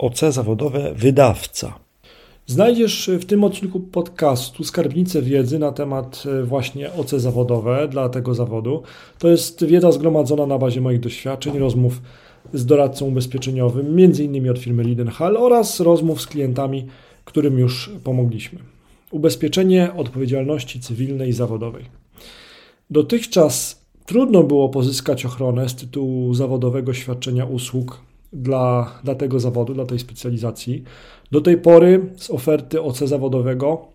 OC zawodowe wydawca. Znajdziesz w tym odcinku podcastu skarbnicę wiedzy na temat e, właśnie OC zawodowe dla tego zawodu. To jest wiedza zgromadzona na bazie moich doświadczeń, rozmów z doradcą ubezpieczeniowym, m.in. od firmy Lidenhall oraz rozmów z klientami, którym już pomogliśmy. Ubezpieczenie odpowiedzialności cywilnej i zawodowej. Dotychczas trudno było pozyskać ochronę z tytułu zawodowego świadczenia usług dla, dla tego zawodu, dla tej specjalizacji. Do tej pory z oferty OC zawodowego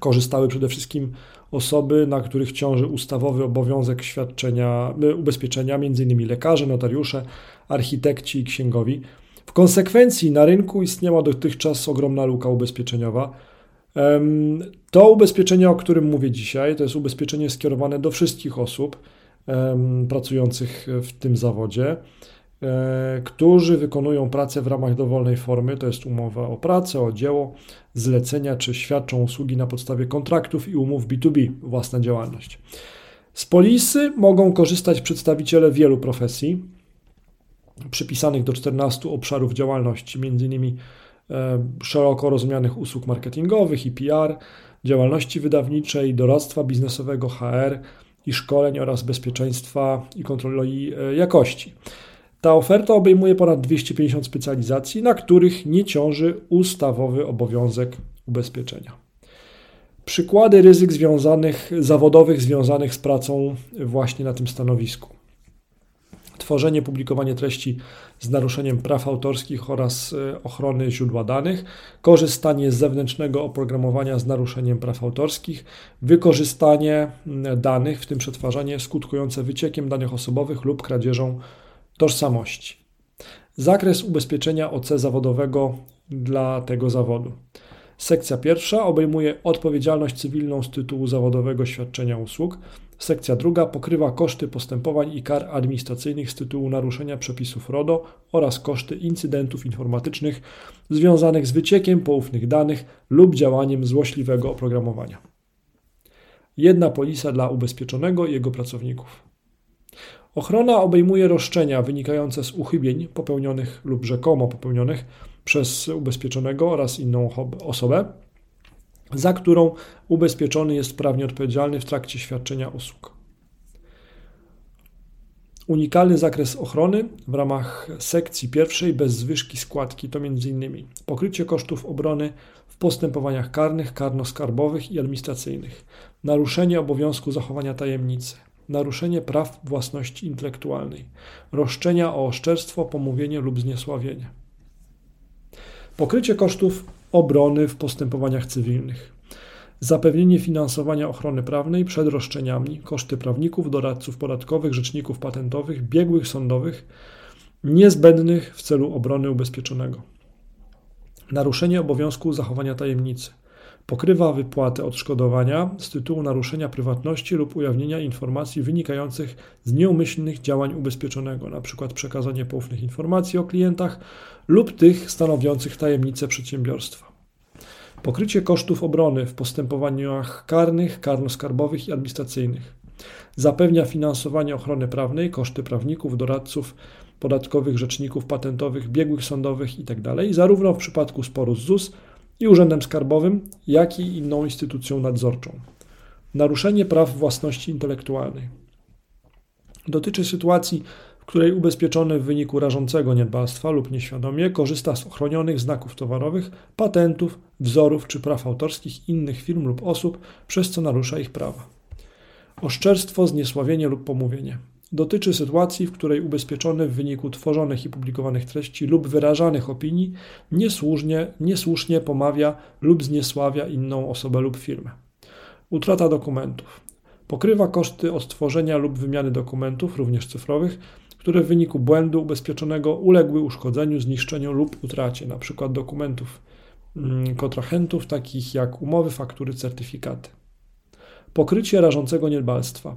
korzystały przede wszystkim osoby, na których ciąży ustawowy obowiązek świadczenia y, ubezpieczenia, m.in. lekarze, notariusze, architekci i księgowi. W konsekwencji na rynku istniała dotychczas ogromna luka ubezpieczeniowa. To ubezpieczenie, o którym mówię dzisiaj, to jest ubezpieczenie skierowane do wszystkich osób pracujących w tym zawodzie. E, którzy wykonują pracę w ramach dowolnej formy, to jest umowa o pracę, o dzieło, zlecenia czy świadczą usługi na podstawie kontraktów i umów B2B, własna działalność. Z polisy mogą korzystać przedstawiciele wielu profesji, przypisanych do 14 obszarów działalności, m.in. E, szeroko rozumianych usług marketingowych i PR, działalności wydawniczej, doradztwa biznesowego, HR i szkoleń oraz bezpieczeństwa i kontroli e, jakości. Ta oferta obejmuje ponad 250 specjalizacji, na których nie ciąży ustawowy obowiązek ubezpieczenia. Przykłady ryzyk związanych, zawodowych związanych z pracą właśnie na tym stanowisku. Tworzenie, publikowanie treści z naruszeniem praw autorskich oraz e, ochrony źródła danych, korzystanie z zewnętrznego oprogramowania z naruszeniem praw autorskich, wykorzystanie danych, w tym przetwarzanie skutkujące wyciekiem danych osobowych lub kradzieżą tożsamości. Zakres ubezpieczenia OC zawodowego dla tego zawodu. Sekcja pierwsza obejmuje odpowiedzialność cywilną z tytułu zawodowego świadczenia usług. Sekcja druga pokrywa koszty postępowań i kar administracyjnych z tytułu naruszenia przepisów RODO oraz koszty incydentów informatycznych związanych z wyciekiem poufnych danych lub działaniem złośliwego oprogramowania. Jedna polisa dla ubezpieczonego i jego pracowników. Ochrona obejmuje roszczenia wynikające z uchybień popełnionych lub rzekomo popełnionych przez ubezpieczonego oraz inną osobę, za którą ubezpieczony jest prawnie odpowiedzialny w trakcie świadczenia usług. Unikalny zakres ochrony w ramach sekcji pierwszej bez zwyżki składki to m.in. pokrycie kosztów obrony w postępowaniach karnych, karno-skarbowych i administracyjnych, naruszenie obowiązku zachowania tajemnicy, naruszenie praw własności intelektualnej, roszczenia o oszczerstwo, pomówienie lub zniesławienie. Pokrycie kosztów obrony w postępowaniach cywilnych. Zapewnienie finansowania ochrony prawnej przed roszczeniami, koszty prawników, doradców podatkowych, rzeczników patentowych, biegłych sądowych, niezbędnych w celu obrony ubezpieczonego. Naruszenie obowiązku zachowania tajemnicy pokrywa wypłatę odszkodowania z tytułu naruszenia prywatności lub ujawnienia informacji wynikających z nieumyślnych działań ubezpieczonego, np. przekazanie poufnych informacji o klientach lub tych stanowiących tajemnicę przedsiębiorstwa. Pokrycie kosztów obrony w postępowaniach karnych, karno-skarbowych i administracyjnych. Zapewnia finansowanie ochrony prawnej, koszty prawników, doradców podatkowych, rzeczników patentowych, biegłych sądowych itd., tak zarówno w przypadku sporu z ZUS, i Urzędem Skarbowym, jak i inną instytucją nadzorczą. Naruszenie praw własności intelektualnej. Dotyczy sytuacji, w której ubezpieczony w wyniku rażącego niedbalstwa lub nieświadomie korzysta z ochronionych znaków towarowych, patentów, wzorów czy praw autorskich innych firm lub osób, przez co narusza ich prawa. Oszczerstwo, zniesławienie lub pomówienie dotyczy sytuacji, w której ubezpieczony w wyniku tworzonych i publikowanych treści lub wyrażanych opinii niesłusznie, niesłusznie pomawia lub zniesławia inną osobę lub firmę. Utrata dokumentów. Pokrywa koszty odtworzenia lub wymiany dokumentów, również cyfrowych, które w wyniku błędu ubezpieczonego uległy uszkodzeniu, zniszczeniu lub utracie, np. dokumentów mm, kontrahentów, takich jak umowy, faktury, certyfikaty. Pokrycie rażącego niedbalstwa.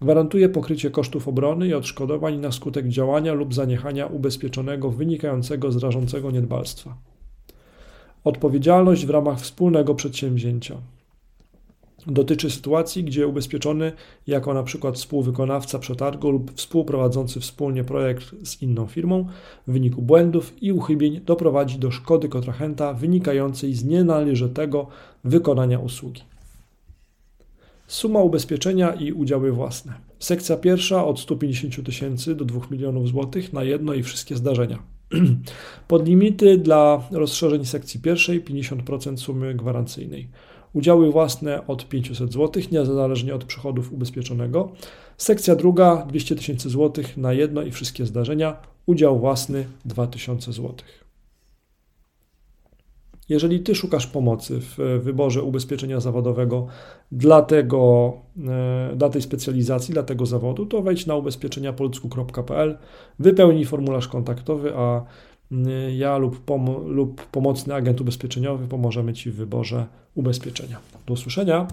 Gwarantuje pokrycie kosztów obrony i odszkodowań na skutek działania lub zaniechania ubezpieczonego wynikającego z rażącego niedbalstwa. Odpowiedzialność w ramach wspólnego przedsięwzięcia. dotyczy sytuacji, gdzie ubezpieczony jako na przykład współwykonawca przetargu lub współprowadzący wspólnie projekt z inną firmą w wyniku błędów i uchybień doprowadzi do szkody kontrahenta wynikającej z nienależytego wykonania usługi. Suma ubezpieczenia i udziały własne. Sekcja pierwsza od 150 tysięcy do 2 milionów złotych na jedno i wszystkie zdarzenia. Podlimity dla rozszerzeń sekcji pierwszej 50% sumy gwarancyjnej. Udziały własne od 500 zł, niezależnie od przychodów ubezpieczonego. Sekcja druga 200 tysięcy złotych na jedno i wszystkie zdarzenia. Udział własny 2000 złotych. Jeżeli Ty szukasz pomocy w wyborze ubezpieczenia zawodowego dla, tego, e, dla tej specjalizacji, dla tego zawodu, to wejdź na ubezpieczeniapolsku.pl, wypełnij formularz kontaktowy, a ja lub, pom lub pomocny agent ubezpieczeniowy pomożemy Ci w wyborze ubezpieczenia. Do usłyszenia.